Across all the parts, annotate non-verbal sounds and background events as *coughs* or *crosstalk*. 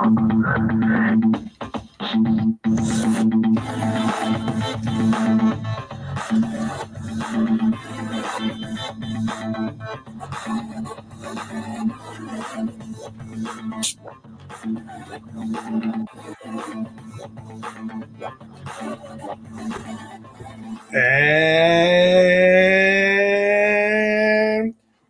And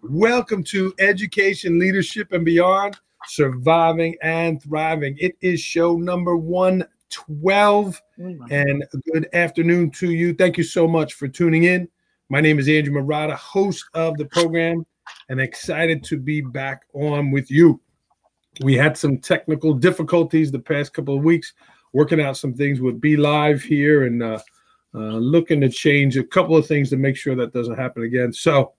welcome to Education, Leadership, and Beyond Surviving and Thriving. It is show number 112. And good afternoon to you. Thank you so much for tuning in. My name is Andrew Marotta, host of the program, and excited to be back on with you. We had some technical difficulties the past couple of weeks, working out some things with BeLive here and uh, uh, looking to change a couple of things to make sure that doesn't happen again. So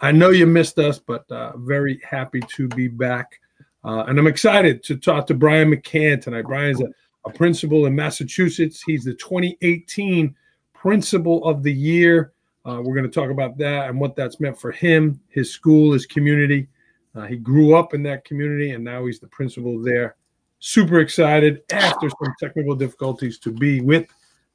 I know you missed us, but uh, very happy to be back. Uh, and I'm excited to talk to Brian McCann tonight. Brian's a, a principal in Massachusetts. He's the 2018 Principal of the Year. Uh, we're going to talk about that and what that's meant for him, his school, his community. Uh, he grew up in that community and now he's the principal there. Super excited after some technical difficulties to be with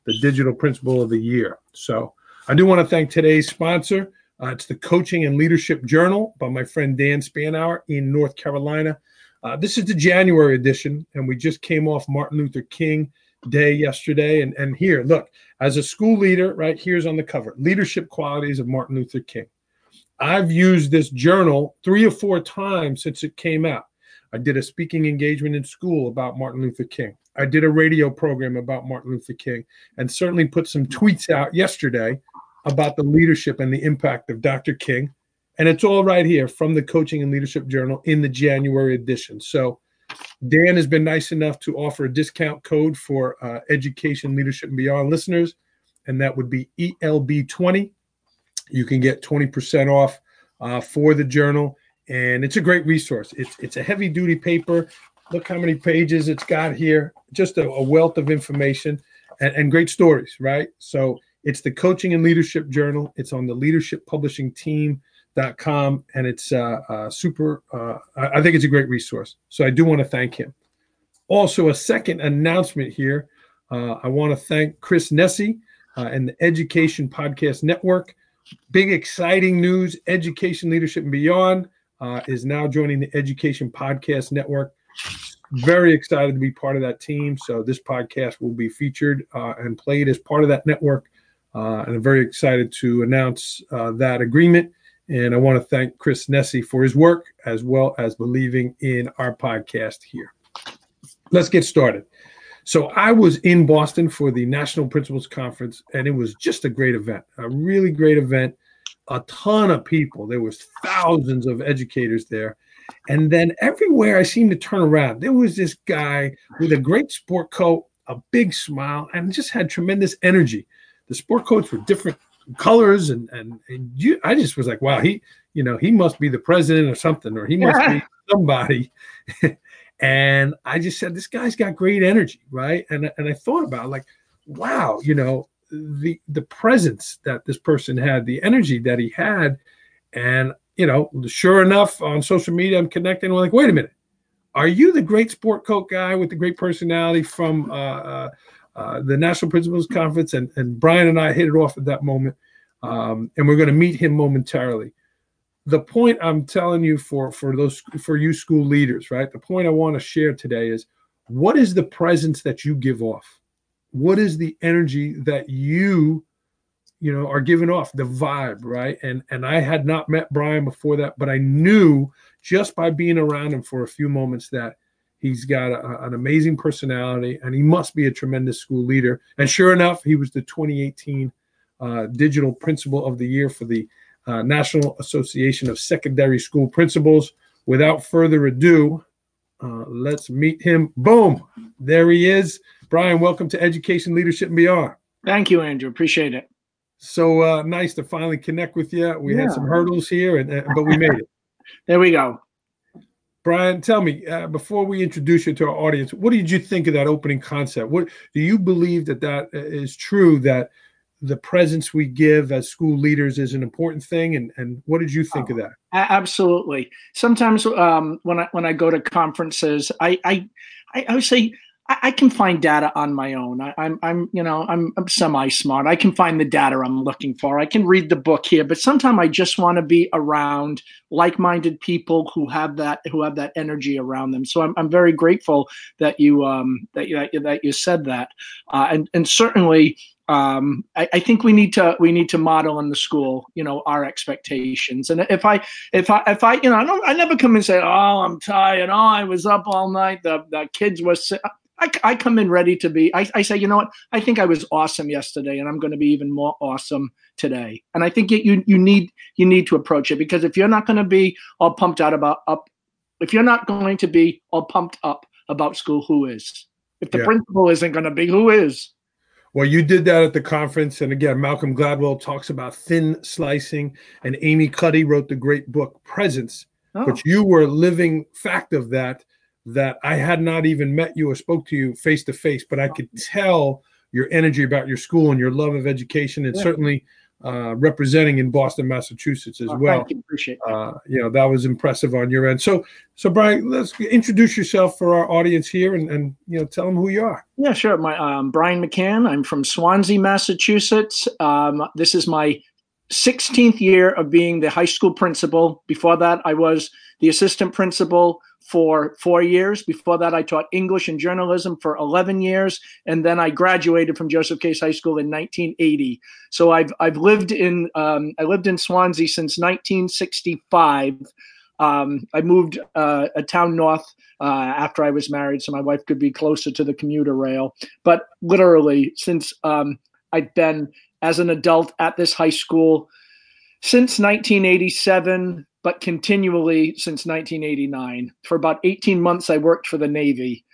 the Digital Principal of the Year. So I do want to thank today's sponsor. Uh, it's the Coaching and Leadership Journal by my friend Dan Spanauer in North Carolina. Uh, this is the January edition, and we just came off Martin Luther King Day yesterday. And, and here, look, as a school leader, right here's on the cover Leadership Qualities of Martin Luther King. I've used this journal three or four times since it came out. I did a speaking engagement in school about Martin Luther King. I did a radio program about Martin Luther King and certainly put some tweets out yesterday about the leadership and the impact of Dr. King. And it's all right here from the Coaching and Leadership Journal in the January edition. So Dan has been nice enough to offer a discount code for uh, Education, Leadership, and Beyond listeners, and that would be ELB20. You can get 20% off uh, for the journal, and it's a great resource. It's, it's a heavy duty paper. Look how many pages it's got here. Just a, a wealth of information and, and, great stories, right? So it's the Coaching and Leadership Journal. It's on the Leadership Publishing Team.com, and it's uh, uh, super. Uh, I, I think it's a great resource. So I do want to thank him. Also, a second announcement here. Uh, I want to thank Chris Nesi uh, and the Education Podcast Network. Big exciting news Education, Leadership, and Beyond uh, is now joining the Education Podcast Network very excited to be part of that team. So this podcast will be featured and played as part of that network. And I'm very excited to announce that agreement. And I want to thank Chris Nesi for his work as well as believing in our podcast here. Let's get started. So I was in Boston for the National Principals Conference, and it was just a great event, a really great event. A ton of people. There was thousands of educators there and then everywhere I seemed to turn around, there was this guy with a great sport coat, a big smile, and just had tremendous energy. The sport coats were different colors, and and, and you, I just was like, wow, he, you know, he must be the president or something, or he must yeah. be somebody. *laughs* and I just said, this guy's got great energy, right? And and I thought about like, wow, you know, the the presence that this person had, the energy that he had, and you know, sure enough, on social media, I'm connecting. I'm like, wait a minute, are you the great sport coat guy with the great personality from uh, uh, uh, the National Principals Conference? And, and Brian and I hit it off at that moment, um, and we're going to meet him momentarily. The point I'm telling you for for those for you school leaders, right? The point I want to share today is what is the presence that you give off? What is the energy that you you know are giving off the vibe right and and i had not met brian before that but i knew just by being around him for a few moments that he's got a, an amazing personality and he must be a tremendous school leader and sure enough he was the 2018 uh, digital principal of the year for the uh, national association of secondary school principals without further ado uh, let's meet him boom there he is brian welcome to education leadership and beyond thank you andrew appreciate it so uh, nice to finally connect with you. We yeah. had some hurdles here, and, but we made it. *laughs* there we go. Brian, tell me uh, before we introduce you to our audience, what did you think of that opening concept? What do you believe that that uh, true? That the presence we give as school leaders is an important thing, and and what did you think oh, of that? Absolutely. Sometimes um, when I when I go to conferences, I, I I, I would say I, I, can find data on my own. I, am I'm, I'm, you know, I'm, I'm semi smart. I can find the data I'm looking for. I can read the book here, but sometimes I just want to be around like-minded people who have that, who have that energy around them. So I'm, I'm very grateful that you, um, that you, that you said that, uh, and, and certainly, um, I, I, think we need to we need to model in the school, you know, our expectations. And if I if I if I you know I don't I never come and say, oh, I'm tired. Oh, I was up all night. The the kids were sick. I, I come in ready to be. I, I say, you know what? I think I was awesome yesterday, and I'm going to be even more awesome today. And I think you you need you need to approach it because if you're not going to be all pumped out about up, if you're not going to be all pumped up about school, who is? If the yeah. principal isn't going to be, who is? Well, you did that at the conference, and again, Malcolm Gladwell talks about thin slicing, and Amy Cuddy wrote the great book Presence. Oh. But you were a living fact of that that I had not even met you or spoke to you face to face, but I could tell your energy about your school and your love of education, and yeah. certainly uh, representing in Boston, Massachusetts as oh, well. You. Appreciate that. Uh, you know that was impressive on your end. So, so Brian, let's introduce yourself for our audience here, and, and you know tell them who you are. Yeah, sure. My um, Brian McCann. I'm from Swansea, Massachusetts. Um, this is my 16th year of being the high school principal. Before that, I was the assistant principal for four years. Before that, I taught English and journalism for 11 years, and then I graduated from Joseph Case High School in 1980. So I've I've lived in um, I lived in Swansea since 1965. Um, I moved uh, a town north uh, after I was married, so my wife could be closer to the commuter rail. But literally, since um, I've been as an adult at this high school since 1987 but continually since 1989. For about 18 months, I worked for the Navy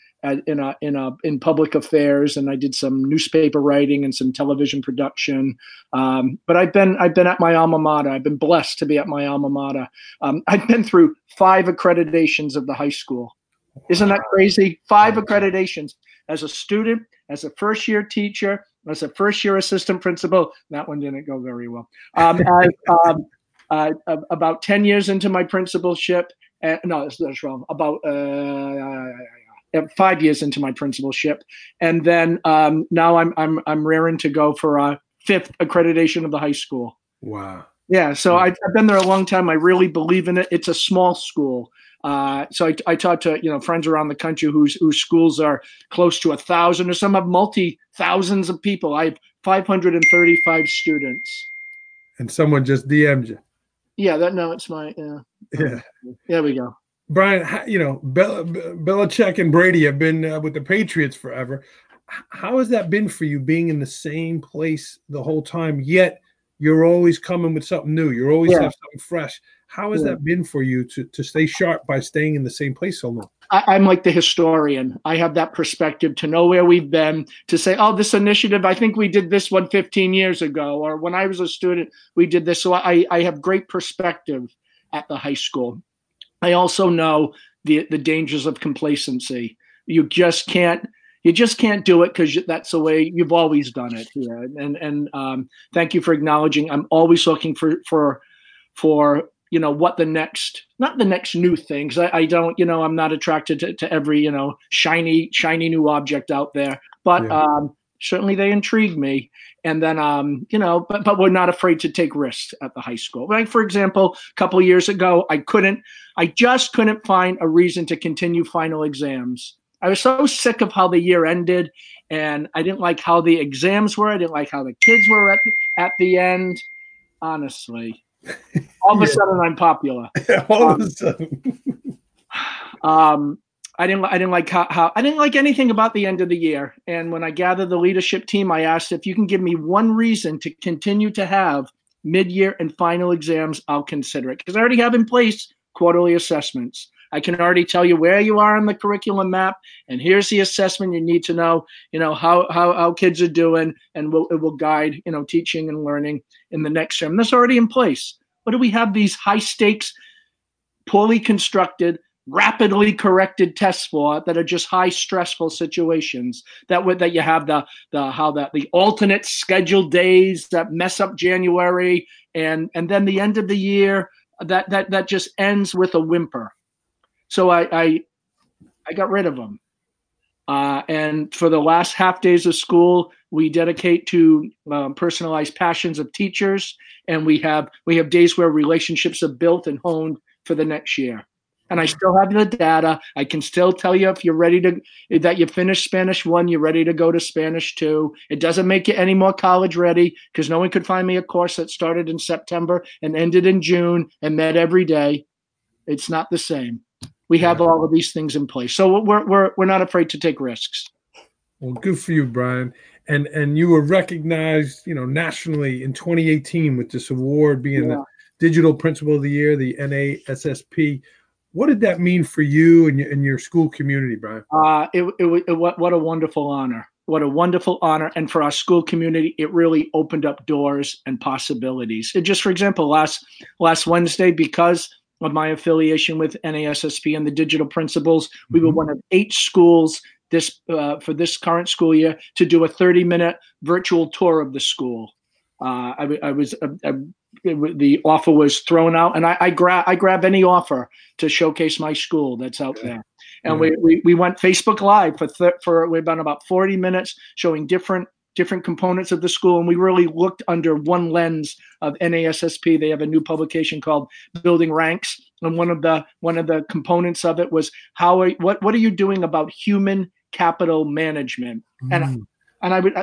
in a in a in public affairs, and I did some newspaper writing and some television production. Um, but I've been I've been at my alma mater. I've been blessed to be at my alma mater. Um, I've been through five accreditations of the high school. Isn't that crazy? Five accreditations as a student, as a first year teacher, as a first year assistant principal. That one didn't go very well. Um, *laughs* as, um, uh, about 10 years into my principalship, uh, no, that's, that's, wrong, about uh, five years into my principalship. And then um, now I'm, I'm, I'm raring to go for a fifth accreditation of the high school. Wow. Yeah, so I, I've been there a long time. I really believe in it. It's a small school. Uh, so I, I talk to you know friends around the country whose whose schools are close to a thousand, or some have multi thousands of people. I have 535 students. And someone just DM'd you. Yeah, that no, it's my yeah. Yeah. There we go. Brian, you know, Bel- Belichick and Brady have been uh, with the Patriots forever. How has that been for you, being in the same place the whole time? Yet you're always coming with something new. You're always yeah. have something fresh. How has yeah. that been for you to to stay sharp by staying in the same place so long? I, am like the historian. I have that perspective to know where we've been, to say, oh, this initiative, I think we did this one 15 years ago, or when I was a student, we did this. So I, I have great perspective at the high school. I also know the the dangers of complacency. You just can't you just can't do it because that's the way you've always done it here. And and um, thank you for acknowledging. I'm always looking for for for you know what the next not the next new things I, I don't you know i'm not attracted to, to every you know shiny shiny new object out there. But yeah. um certainly they intrigue me. And then um you know but, but we're not afraid to take risks at the high school. Like for example a couple years ago i couldn't i just couldn't find a reason to continue final exams. I was so sick of how the year ended and i didn't like how the exams were. I didn't like how the kids were at, at the end. Honestly all of a sudden I'm popular. *laughs* all um, of a sudden. *sighs* um, I didn't. I didn't like how, how, I didn't like anything about the end of the year. And when I gathered the leadership team, I asked if you can give me one reason to continue to have mid-year and final exams. I'll consider it because I already have in place quarterly assessments. I can already tell you where you are on the curriculum map, and here's the assessment you need to know. You know how how, how kids are doing, and will, it will guide you know teaching and learning in the next term. That's already in place. What do we have these high stakes, poorly constructed, rapidly corrected tests for that are just high stressful situations that would that you have the the how that the alternate scheduled days that mess up January and and then the end of the year that that that just ends with a whimper so I, I, I got rid of them. Uh, and for the last half days of school, we dedicate to um, personalized passions of teachers, and we have we have days where relationships are built and honed for the next year. And I still have the data. I can still tell you if you're ready to that you finished Spanish one, you're ready to go to Spanish two. It doesn't make you any more college ready because no one could find me a course that started in September and ended in June and met every day. It's not the same. We have all of these things in place, so we're we're we're not afraid to take risks. Well, good for you, Brian. And and you were recognized, you know, nationally in 2018 with this award being yeah. the Digital Principal of the Year, the NASSP. What did that mean for you and your, and your school community, Brian? Uh, it, it, it, what, what a wonderful honor. What a wonderful honor. And for our school community, it really opened up doors and possibilities. It just, for example, last last Wednesday, because of my affiliation with NASSP and the digital principals. We mm-hmm. were one of eight schools this uh, for this current school year to do a 30 minute virtual tour of the school. Uh, I, I, was uh, uh the offer was thrown out, and I, I grab I grab any offer to showcase my school that's out there. And we, we, we went Facebook Live for th- for we've been about 40 minutes showing different different components of the school, and we really looked under one lens of NASSP. They have a new publication called Building Ranks, and one of the one of the components of it was how are, what what are you doing about human capital management? Mm. And and I would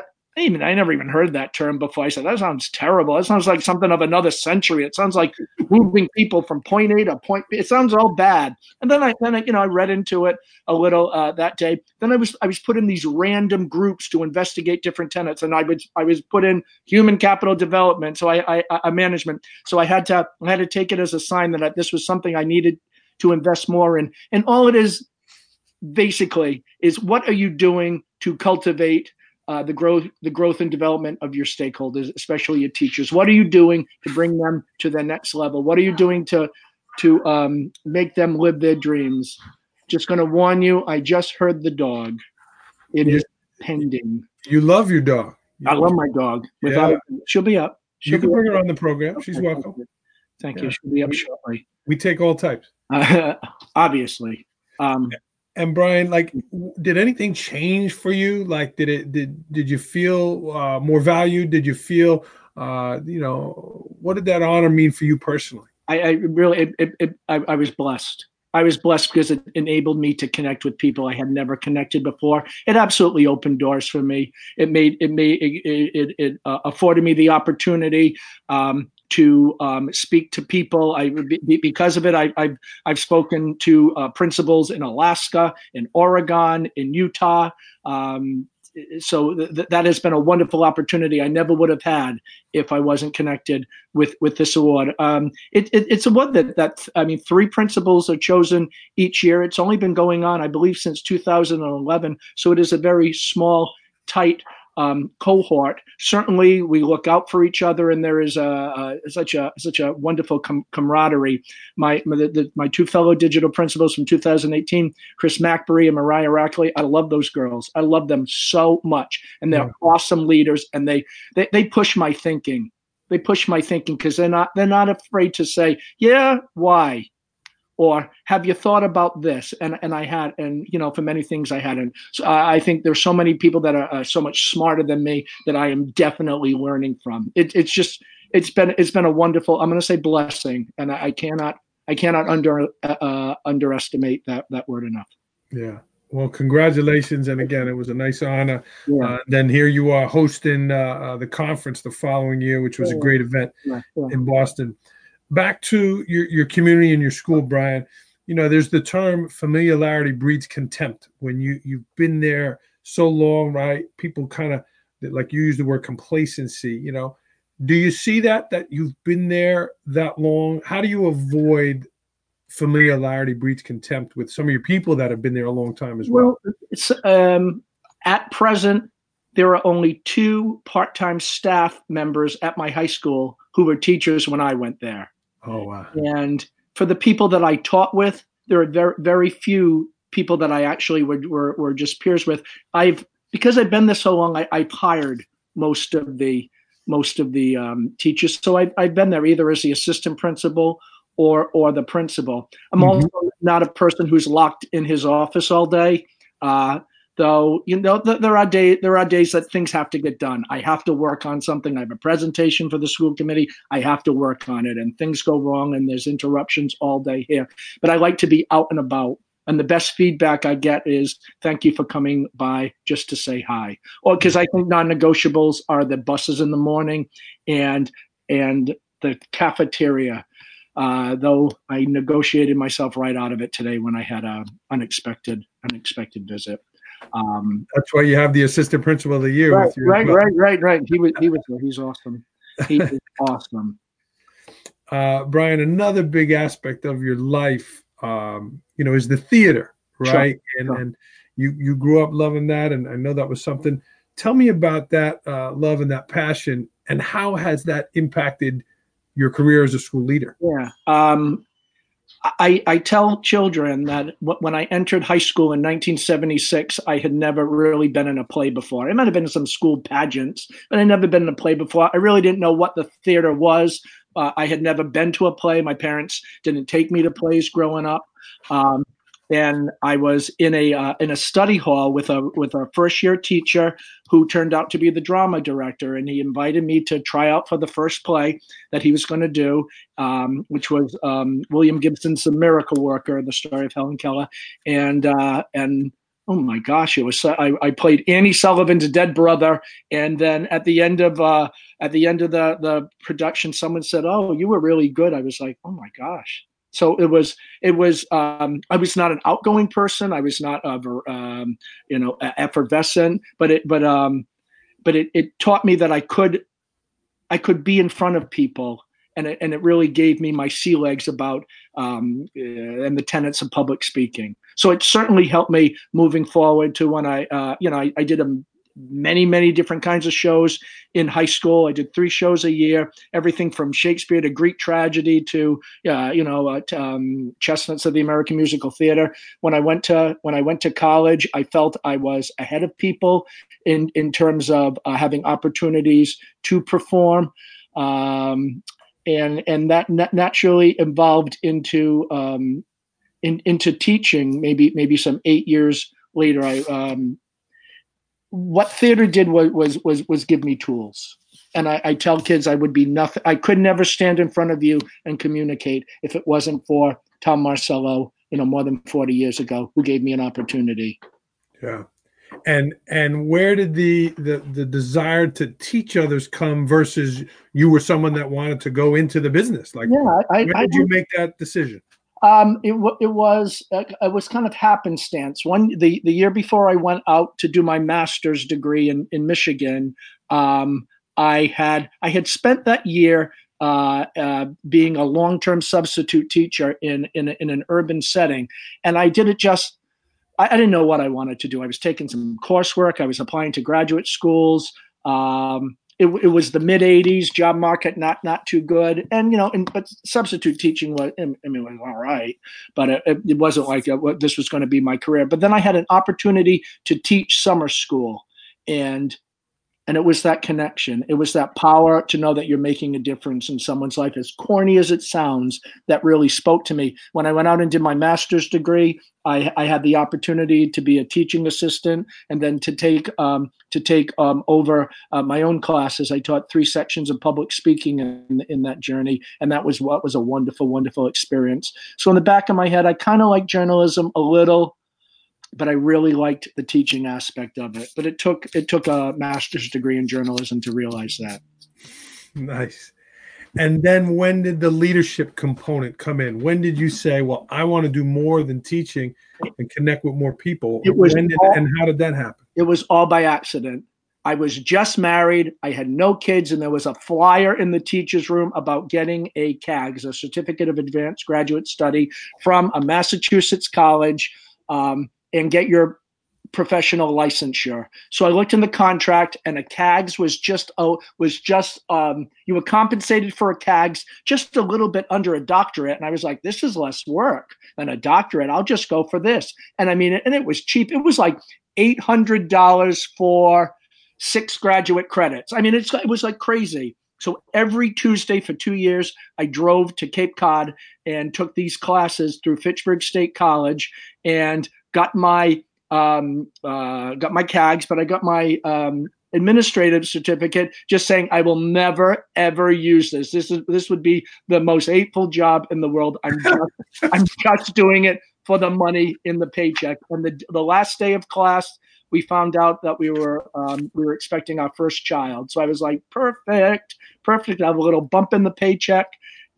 I even I never even heard that term before. I said that sounds terrible. That sounds like something of another century. It sounds like moving people from point A to point B. It sounds all bad. And then I then I, you know I read into it a little uh, that day. Then I was I was put in these random groups to investigate different tenants, and I was I was put in human capital development, so I, I, I management. So I had to I had to take it as a sign that this was something I needed to invest more in. And all it is basically is what are you doing to cultivate uh, the growth the growth and development of your stakeholders, especially your teachers. What are you doing to bring them to the next level? What are you doing to to um, make them live their dreams? Just going to warn you. I just heard the dog. It is pending. You love your dog. You I love my dog. Without yeah. she'll be up. She'll you can bring her on the program. She's welcome. Thank yeah. you. She'll be up shortly. We take all types. Uh, *laughs* obviously. Um, and Brian, like, did anything change for you? Like, did it did did you feel uh, more valued? Did you feel, uh, you know, what did that honor mean for you personally? I, I really, it, it, it, I, I was blessed. I was blessed because it enabled me to connect with people I had never connected before. It absolutely opened doors for me. It made it made it it, it uh, afforded me the opportunity um, to um, speak to people. I because of it, I, have I've spoken to uh, principals in Alaska, in Oregon, in Utah. Um, so th- that has been a wonderful opportunity I never would have had if I wasn't connected with with this award. Um, it, it, it's a award that that I mean, three principals are chosen each year. It's only been going on, I believe, since 2011. So it is a very small, tight um, cohort. Certainly, we look out for each other, and there is a, a such a such a wonderful com- camaraderie. My my, the, my, two fellow digital principals from 2018, Chris McBury and Mariah Rackley. I love those girls. I love them so much, and they're yeah. awesome leaders, and they, they they push my thinking. They push my thinking because they're not they're not afraid to say, yeah, why? Or have you thought about this and and i had and you know for many things i hadn't so i, I think there's so many people that are so much smarter than me that i am definitely learning from it, it's just it's been it's been a wonderful i'm going to say blessing and i, I cannot i cannot under uh, uh, underestimate that that word enough yeah well, congratulations, and again, it was a nice honor. Yeah. Uh, then here you are hosting uh, uh, the conference the following year, which was yeah. a great event yeah. in Boston back to your, your community and your school, Brian, you know, there's the term familiarity breeds contempt. When you you've been there so long, right? People kind of like you use the word complacency, you know. Do you see that that you've been there that long? How do you avoid familiarity breeds contempt with some of your people that have been there a long time as well? Well, it's um, at present there are only two part-time staff members at my high school who were teachers when I went there. Oh wow! And for the people that I taught with, there are very very few people that I actually were were, were just peers with. I've because I've been there so long, I, I've hired most of the most of the um, teachers. So I've, I've been there either as the assistant principal or or the principal. I'm mm-hmm. also not a person who's locked in his office all day. Uh, though you know there are days there are days that things have to get done. I have to work on something. I have a presentation for the school committee. I have to work on it and things go wrong and there's interruptions all day here. But i like to be out and about and the best feedback i get is thank you for coming by just to say hi. Or because i think non-negotiables are the buses in the morning and and the cafeteria. Uh, though I negotiated myself right out of it today when I had a unexpected unexpected visit. Um, That's why you have the assistant principal of the year. Right, right, right, right, right. He was, he was, he's awesome. He is *laughs* awesome. Uh, Brian, another big aspect of your life, um, you know, is the theater, right? Sure. And sure. and you you grew up loving that, and I know that was something. Tell me about that uh, love and that passion, and how has that impacted your career as a school leader? Yeah. Um, I, I tell children that when I entered high school in 1976, I had never really been in a play before. I might have been in some school pageants, but I'd never been in a play before. I really didn't know what the theater was. Uh, I had never been to a play. My parents didn't take me to plays growing up. Um, and I was in a uh, in a study hall with a with a first year teacher who turned out to be the drama director, and he invited me to try out for the first play that he was going to do, um, which was um, William Gibson's *The Miracle Worker*, the story of Helen Keller, and uh, and oh my gosh, it was I, I played Annie Sullivan's dead brother, and then at the end of uh, at the end of the the production, someone said, "Oh, you were really good." I was like, "Oh my gosh." So it was it was um, i was not an outgoing person. I was not a um, you know effervescent but it but um but it, it taught me that i could i could be in front of people and it, and it really gave me my sea legs about um, uh, and the tenets of public speaking. So it certainly helped me moving forward to when i uh, you know I, I did a many many different kinds of shows. In high school i did three shows a year everything from shakespeare to greek tragedy to uh, you know uh, um, chestnuts of the american musical theater. When i went to when i went to college i felt i was ahead of people in in terms of uh, having opportunities to perform. Um, and and that naturally evolved into um, in, into teaching maybe maybe some eight years later i um, what theater did was was was, was give me tools and I, I, tell kids I would be nothing. I could never stand in front of you and communicate if it wasn't for Tom Marcello, you know, more than forty years ago, who gave me an opportunity. Yeah, and and where did the the the desire to teach others come versus you were someone that wanted to go into the business? Like, yeah, I, when did I, you make that decision? Um, it, it was uh, it was kind of happenstance. One the the year before I went out to do my master's degree in in Michigan, um, I had I had spent that year uh, uh, being a long term substitute teacher in, in in an urban setting, and I did it just. I, I didn't know what I wanted to do. I was taking some coursework. I was applying to graduate schools. Um, it, it was the mid 80s job market not not too good. And you know and but substitute teaching was i mean was all right but it, it wasn't like a, this was going to be my career. But then i had an opportunity to teach summer school. And and it was that connection. It was that power to know that you're making a difference in someone's life, as corny as it sounds, that really spoke to me. When I went out and did my master's degree, I, I had the opportunity to be a teaching assistant and then to take um, to take um, over uh, my own classes. I taught three sections of public speaking in, in that journey, and that was what was a wonderful, wonderful experience. So in the back of my head, I kind of like journalism a little but I really liked the teaching aspect of it. But it took it took a master's degree in journalism to realize that. Nice. And then when did the leadership component come in? When did you say, "Well, I want to do more than teaching and connect with more people"? It was did, all, and how did that happen? It was all by accident. I was just married. I had no kids, and there was a flyer in the teacher's room about getting a CAGS, a Certificate of Advanced Graduate Study, from a Massachusetts college. Um, and get your professional licensure. So I looked in the contract, and a CAGS was just oh was just um, you were compensated for a CAGS just a little bit under a doctorate, and I was like, this is less work than a doctorate. I'll just go for this, and I mean, and it was cheap. It was like eight hundred dollars for six graduate credits. I mean, it's it was like crazy. So every Tuesday for two years, I drove to Cape Cod and took these classes through Fitchburg State College. And got my um, uh, got my CAGs, but I got my um, administrative certificate just saying I will never ever use this. This is this would be the most hateful job in the world. I'm just, *laughs* I'm just doing it for the money in the paycheck. And the the last day of class, we found out that we were um, we were expecting our first child. So I was like, perfect, perfect. I have a little bump in the paycheck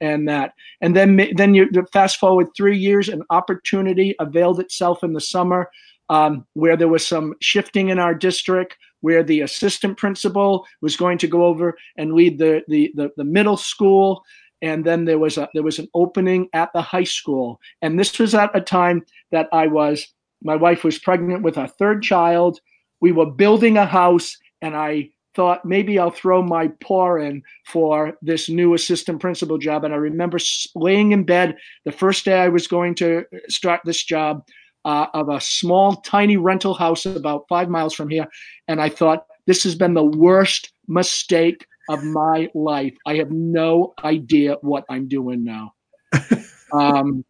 and that. And then then you fast forward three years, an opportunity availed itself in the summer um, where there was some shifting in our district where the assistant principal was going to go over and lead the, the, the, the middle school. And then there was a there was an opening at the high school. And this was at a time that i was my wife was pregnant with our third child. We were building a house and i thought maybe i'll throw my paw in for this new assistant principal job and i remember laying in bed the first day i was going to start this job uh, of a small, tiny rental house about five miles from here. And I thought, this has been the worst mistake of my life. I have no idea what I'm doing now. *laughs* um,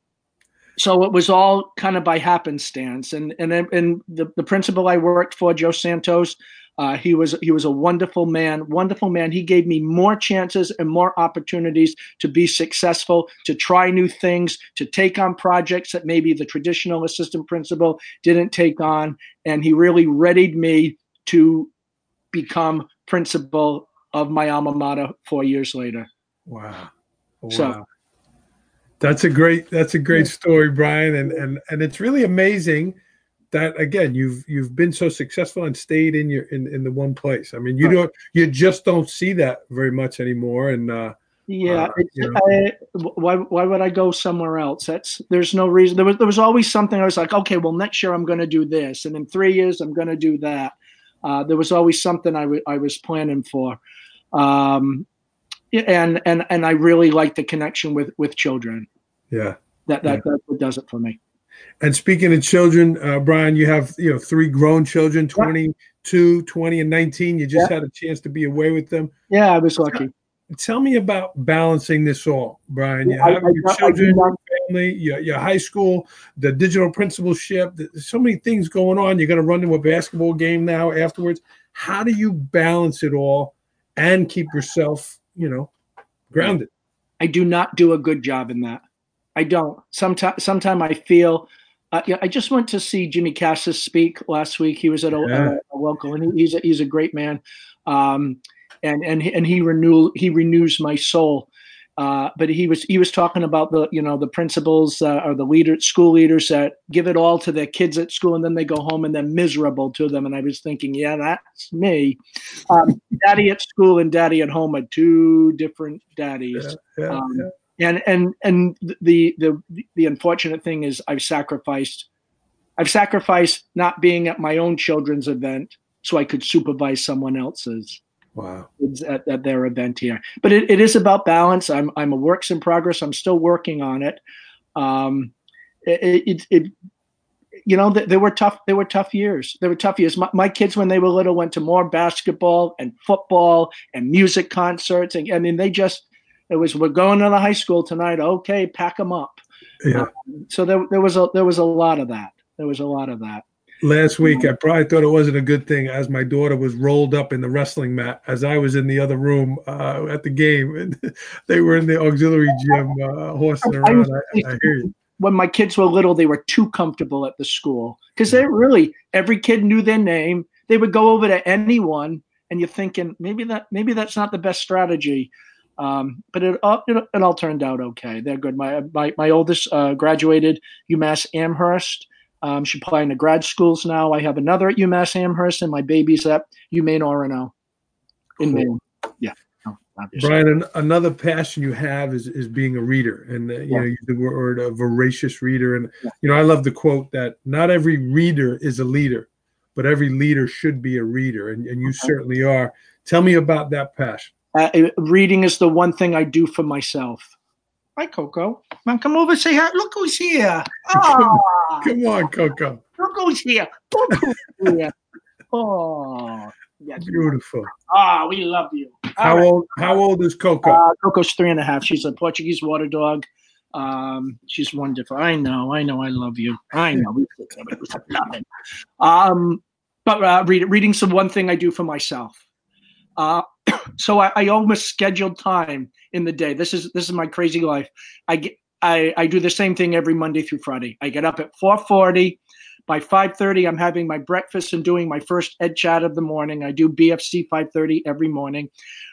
so it was all kind of by happenstance. And and and the, the principal I worked for, Joe Santos, uh, he was he was a wonderful man, wonderful man. He gave me more chances and more opportunities to be successful, to try new things, to take on projects that maybe the traditional assistant principal didn't take on, and he really readied me to become principal of my alma mater four years later. Wow! wow. So that's a great that's a great story, Brian, and and and it's really amazing that again you've you've been so successful and stayed in your in, in the one place. I mean you right. don't you just don't see that very much anymore and uh yeah uh, you know. I, why, why would i go somewhere else? That's there's no reason there was there was always something i was like okay well next year i'm going to do this and in three years i'm going to do that. Uh, there was always something I, w- I was planning for. Um and and and i really like the connection with with children. Yeah. That that, yeah. that does it for me and speaking of children, uh, Brian, you have you know three grown children, 22, 20, and 19. You just yeah. had a chance to be away with them. Yeah, I was lucky. Tell me about balancing this all, Brian. You have I, your I, children, I, your family, your, your high school, the digital principalship. There's so many things going on. You're going to run to a basketball game now afterwards. How do you balance it all and keep yourself, you know, grounded? I do not do a good job in that. I don't. Sometimes, sometime I feel. Uh, yeah, I just went to see Jimmy Casas speak last week. He was at a, yeah. a, a local, and he's a, he's a great man. Um, and and and he renew he renews my soul. Uh, but he was he was talking about the you know the principals uh, or the leaders school leaders that give it all to their kids at school and then they go home and they're miserable to them and I was thinking yeah that's me um, daddy at school and daddy at home are two different daddies yeah, yeah, um, and and and the the the unfortunate thing is I've sacrificed I've sacrificed not being at my own children's event so I could supervise someone else's. Wow. At, at their event here. But it, it is about balance. I'm I'm a works in progress. I'm still working on it. Um it, it, it you know, there were tough. There were tough years. There were tough years. My, my, kids, when they were little, went to more basketball and football and music concerts, and I mean, they just it was we're going to the high school tonight. Okay, pack them up. Yeah. Um, so there, there was a there was a lot of that. There was a lot of that. Last week, I probably thought it wasn't a good thing as my daughter was rolled up in the wrestling mat as I was in the other room uh, at the game, *laughs* and they were in the auxiliary gym uh, horsing around. I, I hear you when my kids were little, they were too comfortable at the school because they really every kid knew their name. They would go over to anyone, and you're thinking maybe that maybe that's not the best strategy. Um, but it, uh, it, it all turned out okay. They're good. My my, my oldest uh, graduated UMass Amherst. Um, she's applying to grad schools now. I have another at UMass Amherst, and my baby's at UMaine Orono in cool. Maine. Yeah. Brian, an, another passion you have is, is being a reader, and uh, you yeah. know you the word a voracious reader, and yeah. you know I love the quote that not every reader is a leader, but every leader should be a reader, and, and you okay. certainly are. Tell me about that passion. Uh, reading is the one thing I do for myself. Hi, Coco. Man, come over say hi. Look who's here. Oh, *laughs* come on, Coco. Look who's here. Look who's here. *laughs* Oh, yes. Beautiful. Ah, oh, we love you. All how right. old? How old is Coco? Uh, Coco's three and a half. She's a Portuguese water dog. Um, she's wonderful. I know, I know, I love you. I know. We love it. Um, but uh, read, reading some one thing I do for myself. Uh, *coughs* so I, I almost scheduled time in the day. This is this is my crazy life. I get I, I do the same thing every Monday through Friday. I get up at 4:40. By 5:30, I'm having my breakfast and doing my first Ed Chat of the morning. I do BFC 5:30 every morning.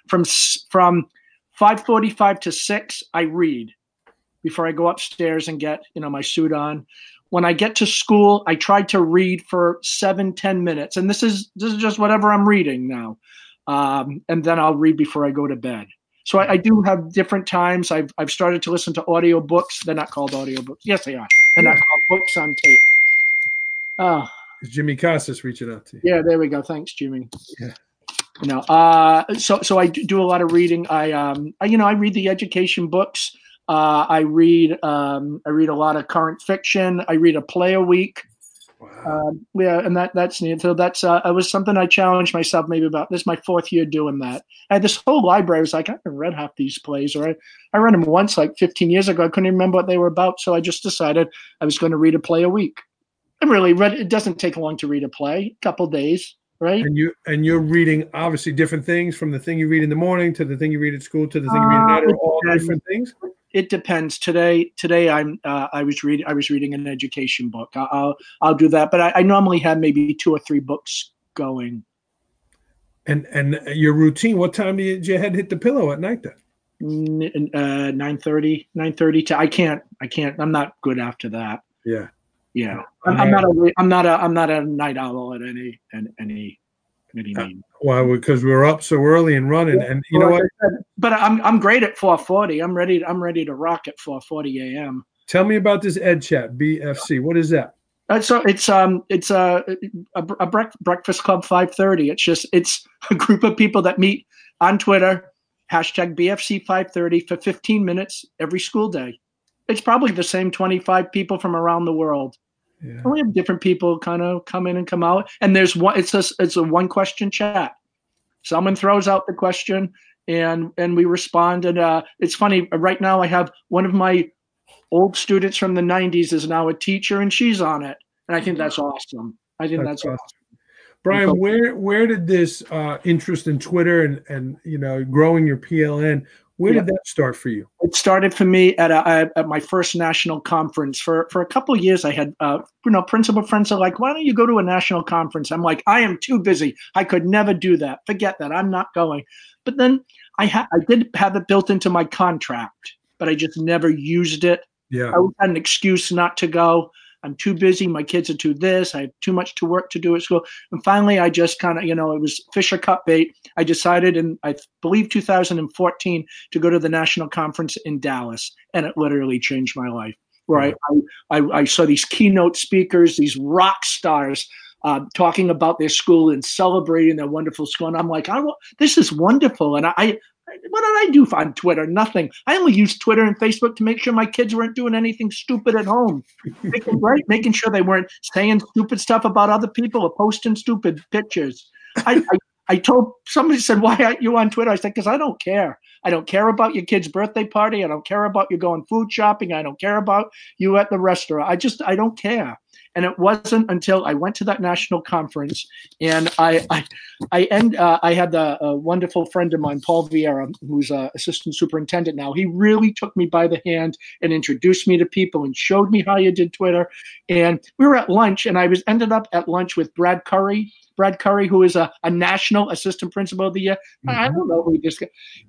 From from 5:45 to 6, I read before I go upstairs and get you know my suit on. When I get to school, I try to read for seven ten minutes, and this is this is just whatever I'm reading now, um, and then I'll read before I go to bed. So I, I, do have different times. I've I've started to listen to audio books. They're not called audio books. Yes, they are. They're not called books on tape. Oh. Jimmy Casas reaching out to you. Yeah, there we go. Thanks, Jimmy. Yeah. You know, uh, so so I do a lot of reading. I um, I, you know, I read the education books. Uh, I read um, I read a lot of current fiction. I read a play a week. Wow. Um, yeah, and that that's neat. So that's uh, it was something I challenged myself maybe about. This is my fourth year doing that. I had this whole library. I was like, I haven't read half these plays, or I, I read them once like 15 years ago. I couldn't remember what they were about, so I just decided I was going to read a play a week. I really read. It doesn't take long to read a play. A couple days, right? And you and you're reading obviously different things from the thing you read in the morning to the thing you read at school to the thing you read at night. Uh, all different things it depends. Today, today I'm uh, I was reading I was reading an education book. I'll I'll do that, but I, I, normally have maybe two or three books going. And and your routine. What time did your head hit the pillow at night then? Uh, 9.30, 9.30 to I can't I can't I'm not good after that. Yeah. Yeah. I'm, I'm not a I'm not a I'm not a night owl at any at any any uh, Why? Because we're up so early and running, and you know what? But I'm I'm great at 4:40. I'm ready. I'm ready to rock at 4:40 a.m. Tell me about this Ed Chat BFC. What is that? Uh, so it's um it's a a, a breakfast club 5:30. It's just it's a group of people that meet on Twitter hashtag BFC 5:30 for 15 minutes every school day. It's probably the same 25 people from around the world. Yeah. we have different people kind of come in and come out, and there's one. It's a it's a one question chat. Someone throws out the question, and and we respond. And uh, it's funny. Right now, I have one of my old students from the '90s is now a teacher, and she's on it, and I think that's awesome. I think that's, that's awesome. awesome. Brian, where where did this uh, interest in Twitter and and you know growing your PLN where did that start for you? It started for me at a, at my first national conference. For for a couple years, I had uh, you know principal friends are like, "Why don't you go to a national conference?" I'm like, "I am too busy. I could never do that. Forget that. I'm not going." But then I had I did have it built into my contract, but I just never used it. Yeah, I had an excuse not to go. I'm too busy. My kids are too this. I have too much to work to do at school. And finally, I just kind of, you know, it was Fisher Cup bait. I decided in, I believe, 2014 to go to the national conference in Dallas. And it literally changed my life. Where I, I, I saw these keynote speakers, these rock stars uh, talking about their school and celebrating their wonderful school. And I'm like, I, this is wonderful. And I, what did I do on Twitter? Nothing. I only used Twitter and Facebook to make sure my kids weren't doing anything stupid at home. making, *laughs* right? Making sure they weren't saying stupid stuff about other people or posting stupid pictures. I, I, I told somebody said, "Why aren't you on Twitter?" I said, "Because I don't care. I don't care about your kid's birthday party. I don't care about you going food shopping. I don't care about you at the restaurant. I just I don't care." And it wasn't until I went to that national conference and I I I end uh, I had a, a, wonderful friend of mine, Paul Vieira, who's a assistant superintendent now. He really took me by the hand and introduced me to people and showed me how you did Twitter. And we were at lunch, and I was ended up at lunch with Brad Currie. Brad Currie, who is a, a national assistant principal of the year. Mm-hmm. I don't know who he just,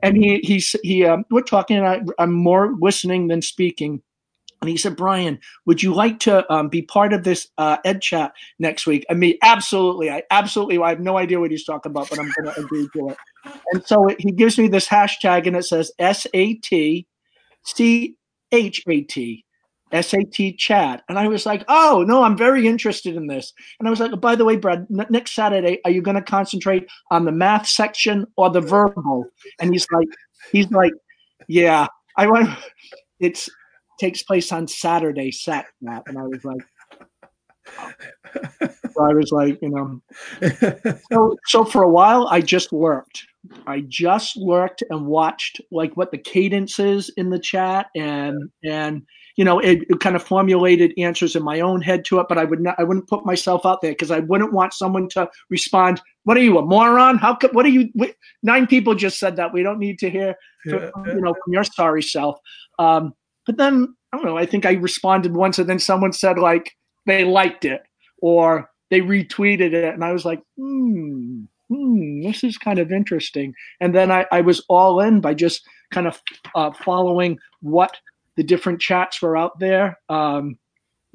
and he he's he um, we're talking. And I, I'm more listening than speaking and he said, Brian, would you like to um, be part of this uh, Ed chat next week? I mean, absolutely. I absolutely, I have no idea what he's talking about, but I'm going to agree to it. And so it, he gives me this hashtag and it says S A T C H A T. SAT chat. And I was like, oh, no, I'm very interested in this. And I was like, oh, by the way, Brad, n- next Saturday, are you going to concentrate on the math section or the verbal? And he's like, he's like, yeah, I want, *laughs* it's, takes place on Saturday, sat that. And I was like, so I was like, you know, so so for a while I just lurked. I just lurked and watched like what the cadence is in the chat and and you know it, it, kind of formulated answers in my own head to it but i would not i wouldn't put myself out there because i wouldn't want someone to respond what are you a moron how could what are you what, nine people just said that we don't need to hear yeah. you know from your sorry self um, but then i don't know i think i responded once and then someone said like they liked it or they retweeted it and i was like hmm hmm, this is kind of interesting. And then I, I was all in by just kind of uh, following what the different chats were out there. Um,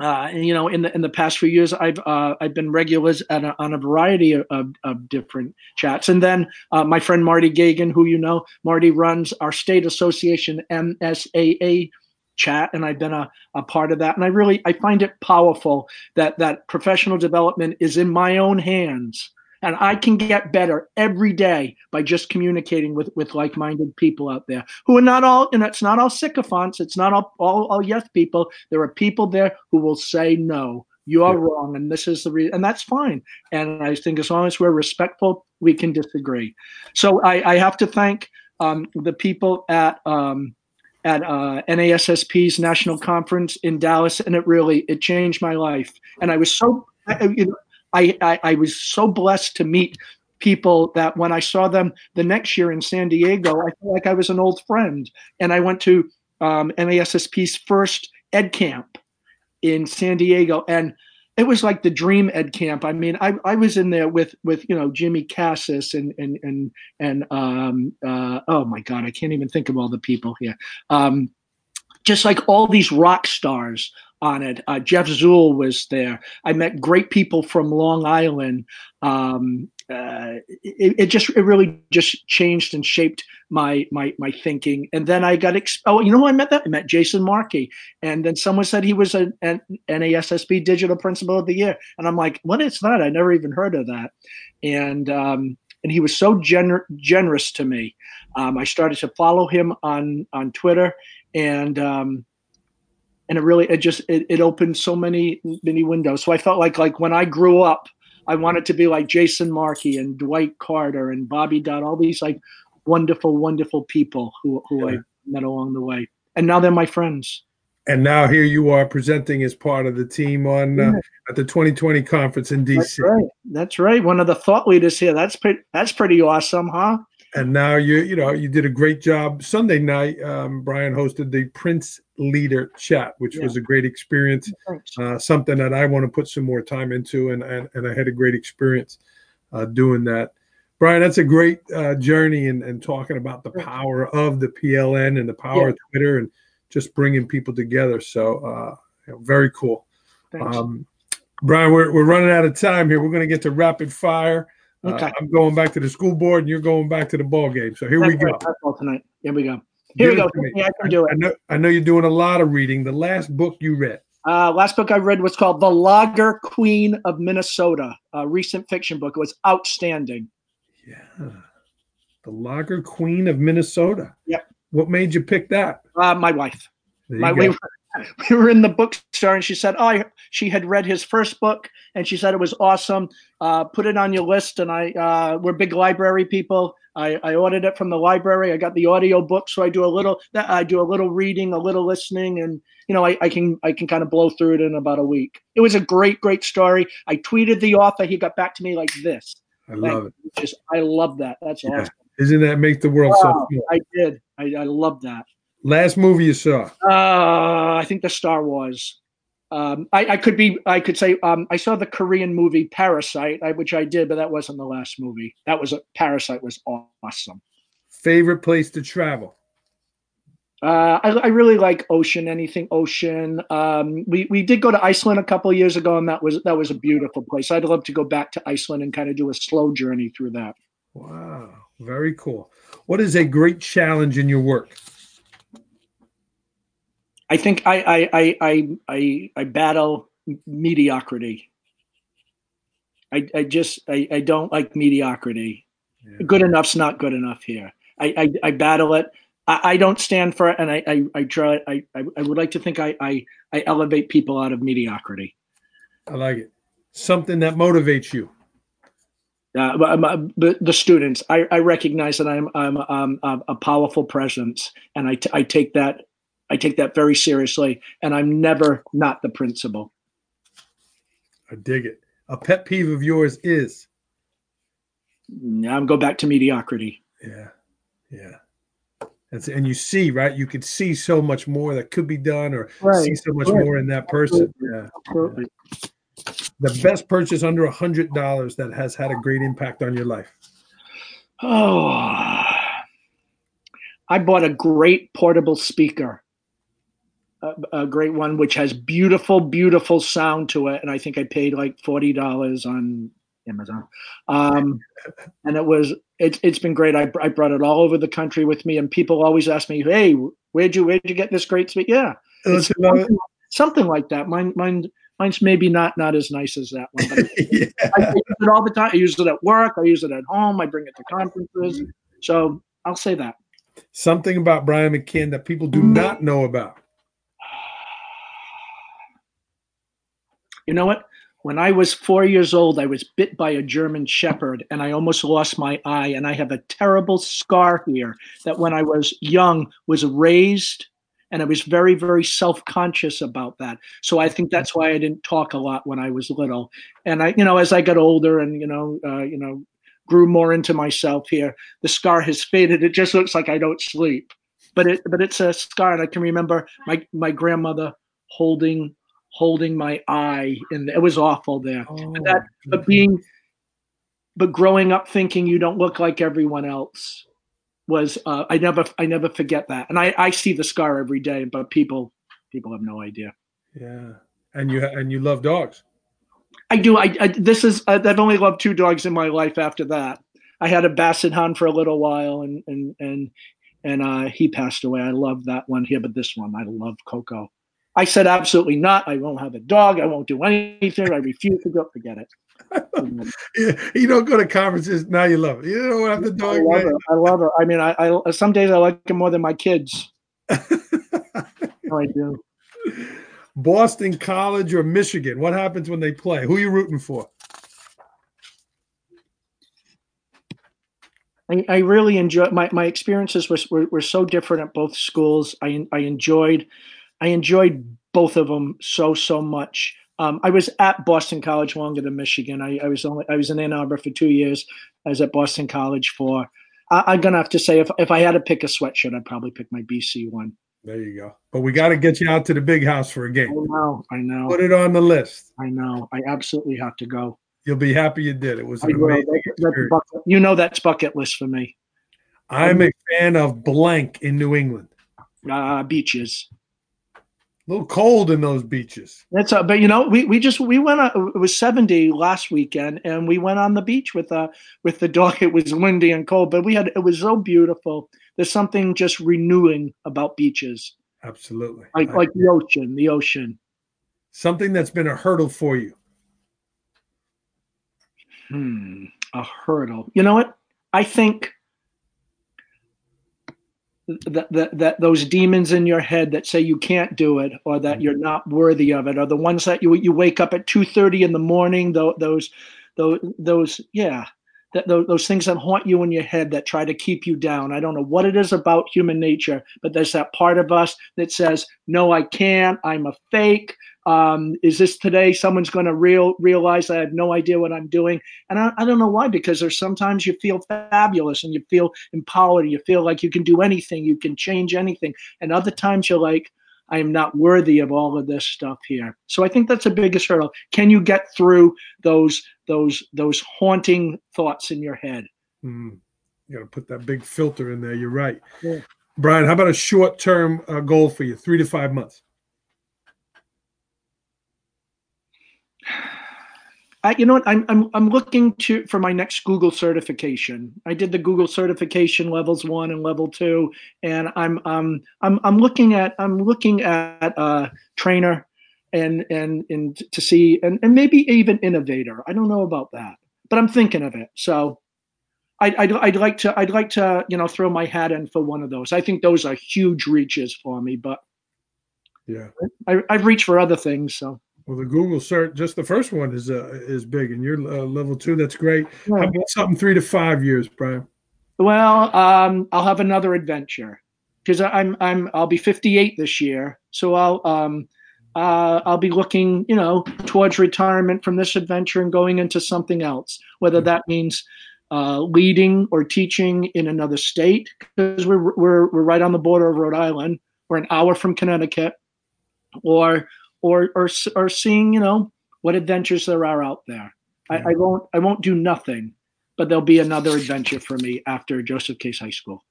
uh, and you know, in the in the past few years, I've uh, I've been regulars a, on a variety of, of, of, different chats, and then uh, my friend Marty Gagan, who you know, Marty runs our state association MSAA chat, and I've been a, a part of that, and I really I find it powerful that that professional development is in my own hands and I can get better every day by just communicating with, with like-minded people out there who are not all, and it's not all sycophants. It's not all, all, all yes people. There are people there who will say no. You are yeah. wrong, and this is the reason, and that's fine. And I think as long as we're respectful, we can disagree. So I, I have to thank um, the people at um, at uh, NASSP's national conference in Dallas, and it really it changed my life. And I was so you know, I, I, I was so blessed to meet people that when I saw them the next year in San Diego, I felt like I was an old friend. And I went to um, NASSP's first Ed Camp in San Diego, and it was like the dream Ed Camp. I mean, I, I was in there with with you know Jimmy Casas and and and and um, uh, oh my God, I can't even think of all the people here. Um, just like all these rock stars on it. Uh, Jeff Zoul was there. I met great people from Long Island. Um, uh, it, it, just it really just changed and shaped my my my thinking. And then I got exp- oh you know who I met that I met Jason Markey, and then someone said he was an, an NASSP Digital Principal of the Year, and I'm like, what is that? I never even heard of that. And um, and he was so gener- generous to me. Um, I started to follow him on on Twitter, and um, and it really it just it, it opened so many many windows so i felt like like when i grew up i wanted to be like jason markey and dwight carter and bobby dodd all these like wonderful wonderful people who, who yeah. i met along the way and now they're my friends and now here you are presenting as part of the team on uh, at the 2020 conference in DC. That's right. That's right. One of the thought leaders here. That's pretty. That's pretty awesome, huh? And now you you know you did a great job. Sunday night um, brian hosted the prince leader chat which yeah. was a great experience uh, something that i want to put some more time into and and, and i had a great experience uh, doing that. Brian that's a great uh, journey and, and talking about the power of the pln and the power yeah. of twitter and just bringing people together. So uh, you know, very cool. Um, brian we're, we're running out of time here. We're going to get to rapid fire okay. Uh, I'm going back to the school board, and you're going back to the ball game. So here That's we go. Right. tonight. Here we go. Here Give we go. Yeah, I can do it. I know, I know you're doing a lot of reading. The last book you read. Uh, last book I read was called The Lager Queen of Minnesota, a recent fiction book. It was outstanding. Yeah. The Lager Queen of Minnesota. Yep. What made you pick that? Uh, my wife. My, wife. *laughs* we were in the bookstore and she said, "Oh, she had read his first book and she said it was awesome. Uh, put it on your list." And I, uh, we're big library people. I, I ordered it from the library. I got the audio book, so I do a little. I do a little reading, a little listening, and you know, I, I can I can kind of blow through it in about a week. It was a great, great story. I tweeted the author. He got back to me like this. I love like, it. Just I love that. That's yeah. awesome. Isn't that make the world wow, so? Cool? I did. I, I love that. Last movie you saw? Uh, I think the Star Wars. Um, I, I, could be. I could say um, I saw the Korean movie Parasite, I, which I did, but that wasn't the last movie. That was a, Parasite was awesome. Favorite place to travel? Uh, I, I, really like ocean. Anything ocean. Um, we we did go to Iceland a couple years ago, and that was that was a beautiful place. I'd love to go back to Iceland and kind of do a slow journey through that. Wow, very cool. What is a great challenge in your work? I think I I I I I, I battle mediocrity. I, I just I, I don't like mediocrity. Yeah. Good enough's not good enough here. I, I, I battle it. I, I, don't stand for it, and I I, I try. I, I would like to think I, I I elevate people out of mediocrity. I like it. Something that motivates you. Uh, but, but the students, I, I recognize that I'm I'm um, a powerful presence, and I, t- I take that I take that very seriously, and I'm never not the principal. I dig it. A pet peeve of yours is. Now I'm go back to mediocrity. Yeah, yeah. That's, and you see, right? You could see so much more that could be done, or right. see so much right. more in that person. Yeah. Absolutely. yeah. The best purchase under a hundred dollars that has had a great impact on your life. Oh, I bought a great portable speaker a, great one which has beautiful, beautiful sound to it, and I think I paid like forty dollars on Amazon. Um, and it was it, it's been great. I, I brought it all over the country with me, and people always ask me, "Hey, where'd you where'd you get this great speak?" Yeah, something, something, like that. Mine mine mine's maybe not not as nice as that one. Yeah. *laughs* I, use it all the time. I use it at work. I use it at home. I bring it to conferences. So I'll say that. Something about Brian McCann that people do not know about. You know what? When I was four years old, I was bit by a German Shepherd and I almost lost my eye. And I have a terrible scar here that when I was young was raised and I was very, very self-conscious about that. So I think that's why I didn't talk a lot when I was little. And I, you know, as I got older and you know, uh, you know, grew more into myself here, the scar has faded. It just looks like I don't sleep, but it, but it's a scar. And I can remember my my grandmother holding holding my eye, and it was awful there. Oh, but, that, but being, but growing up thinking you don't look like everyone else was uh, I never I never forget that, and I I see the scar every day, but people people have no idea. Yeah, and you and you love dogs. I do. I, I this is uh, I've only loved two dogs in my life. After that, I had a Basset Hound for a little while, and and and and uh, he passed away. I love that one here, but this one I love Coco. I said, absolutely not. I won't have a dog. I won't do anything. I refuse to go. Forget it. *laughs* yeah, you don't go to conferences. Now you love it. You don't have the dog. I love her. I love her. I mean, I, I some days I like her more than my kids. *laughs* I do. Boston College or Michigan? What happens when they play? Who are you rooting for? I, I really enjoy my, my experiences were, were, were so different at both schools. I I enjoyed I enjoyed both of them so so much. Um, I was at Boston College longer than Michigan. I, I, was only I was in Ann Arbor for two years. I was at Boston College for. I, am gonna have to say if if I had to pick a sweatshirt, I'd probably pick my BC one. There you go. But we got to get you out to the big house for a game. I know. I know. Put it on the list. I know. I absolutely have to go. You'll be happy you did. It was an amazing that, bucket, You know that's bucket list for me. I'm um, a fan of blank in New England. Uh, beaches. A little cold in those beaches. That's a, but you know, we, we just we went. On, it was seventy last weekend, and we went on the beach with uh with the dog. It was windy and cold, but we had it was so beautiful. There's something just renewing about beaches. Absolutely, like I, like the ocean, the ocean. Something that's been a hurdle for you. Hmm, a hurdle. You know what? I think that, that, that those demons in your head that say you can't do it or that you're not worthy of it or the ones that you you wake up at 2:30 in the morning those those those, those yeah that those, those things that haunt you in your head that try to keep you down. I don't know what it is about human nature but there's that part of us that says no i can't. I'm a fake um, is this today someone's going to real realize I have no idea what I'm doing? And I, I don't know why, because there's sometimes you feel fabulous and you feel empowered. You feel like you can do anything, you can change anything. And other times you're like, I am not worthy of all of this stuff here. So I think that's the biggest hurdle. Can you get through those those those haunting thoughts in your head? Mm, you got to put that big filter in there. You're right, yeah. Brian. How about a short term uh, goal for you? Three to five months. I, you know what? I'm, I'm I'm looking to for my next Google certification. I did the Google certification levels one and level two, and I'm um I'm I'm looking at I'm looking at a trainer and and and to see and, and maybe even innovator. I don't know about that, but I'm thinking of it. So I'd, I'd, I'd like to I'd like to you know throw my hat in for one of those. I think those are huge reaches for me, but yeah, I, I've reached for other things. So Well, the Google cert, just the first one is uh, is big, and you're uh, level two. That's great. Yeah. How about something three to five years, Brian? Well, um, I'll have another adventure because I'm I'm I'll be 58 this year, so I'll um uh, I'll be looking, you know, towards retirement from this adventure and going into something else, whether that means uh, leading or teaching in another state, because we're, we're, we're right on the border of Rhode Island. We're an hour from Connecticut, or or or, or seeing, you know, what adventures there are out there. I, I won't I won't do nothing, but there'll be another adventure for me after Joseph Case High School.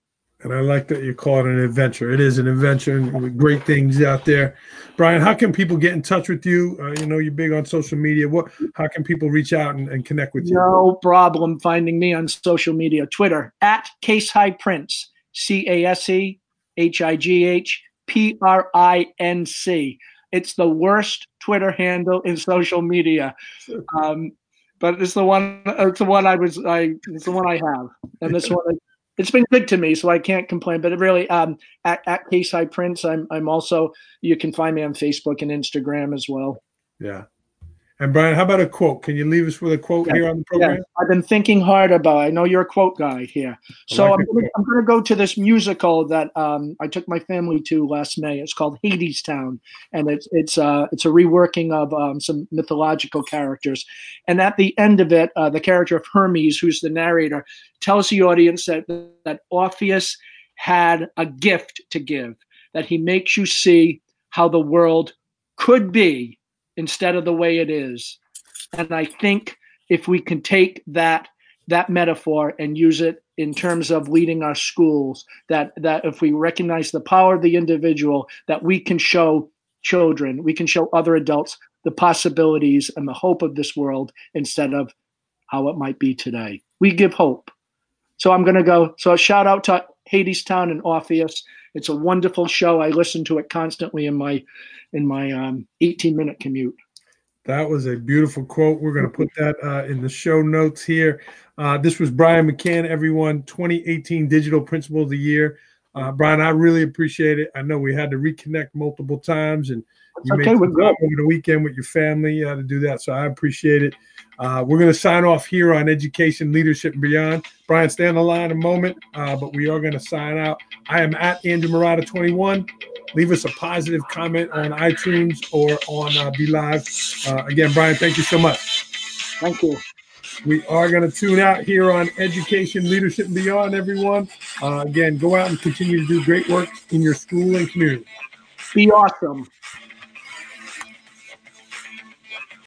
And I like that you call it an adventure. It is an adventure and great things out there. Brian, how can people get in touch with you? Uh, you know, you're big on social media. What? How can people reach out and, and connect with you? No problem finding me on social media. Twitter at Case High Prince, C A S H I G H P R I N C. It's the worst Twitter handle in social media. Um, but it's the one. It's the one I was. I. It's the one I have, and this one it's been good to me, so I can't complain. But really, um, at, at Case High Prince, I'm I'm also you can find me on Facebook and Instagram as well. Yeah. And Brian, how about a quote? Can you leave us with a quote yeah, here on the program? Yeah. I've been thinking hard about. It. I know you're a quote guy here, so like I'm gonna, I'm going to go to this musical that um, I took my family to last May. It's called Hadestown, and it's it's uh, it's a reworking of um, some mythological characters. And at the end of it, uh, the character of Hermes, who's the narrator, tells the audience that that Orpheus had a gift to give, that he makes you see how the world could be instead of the way it is. And I think if we can take that that metaphor and use it in terms of leading our schools, that that if we recognize the power of the individual, that we can show children, we can show other adults the possibilities and the hope of this world instead of how it might be today. We give hope. So I'm going to go. So a shout out to Hadestown and Orpheus. It's a wonderful show. I listen to it constantly in my in my um, 18 minute commute. That was a beautiful quote. We're going to put that uh, in the show notes here. Uh, this was Brian McCann, everyone, 2018 Digital Principal of the Year. Uh, Brian, I really appreciate it. I know we had to reconnect multiple times, and you okay, made some time over the weekend with your family uh, to do that. So I appreciate it. Uh, we're going to sign off here on Education, Leadership, and Beyond. Brian, stay on the line a moment, uh, but we are going to sign out. I am at Andrew Marotta 21 leave us a positive comment on iTunes or on uh, BeLive. Uh, again, Brian, thank you so much. Thank you. We are going to tune out here on Education, Leadership, and Beyond, everyone. Uh, again, go out and continue to do great work in your school and community. Be awesome.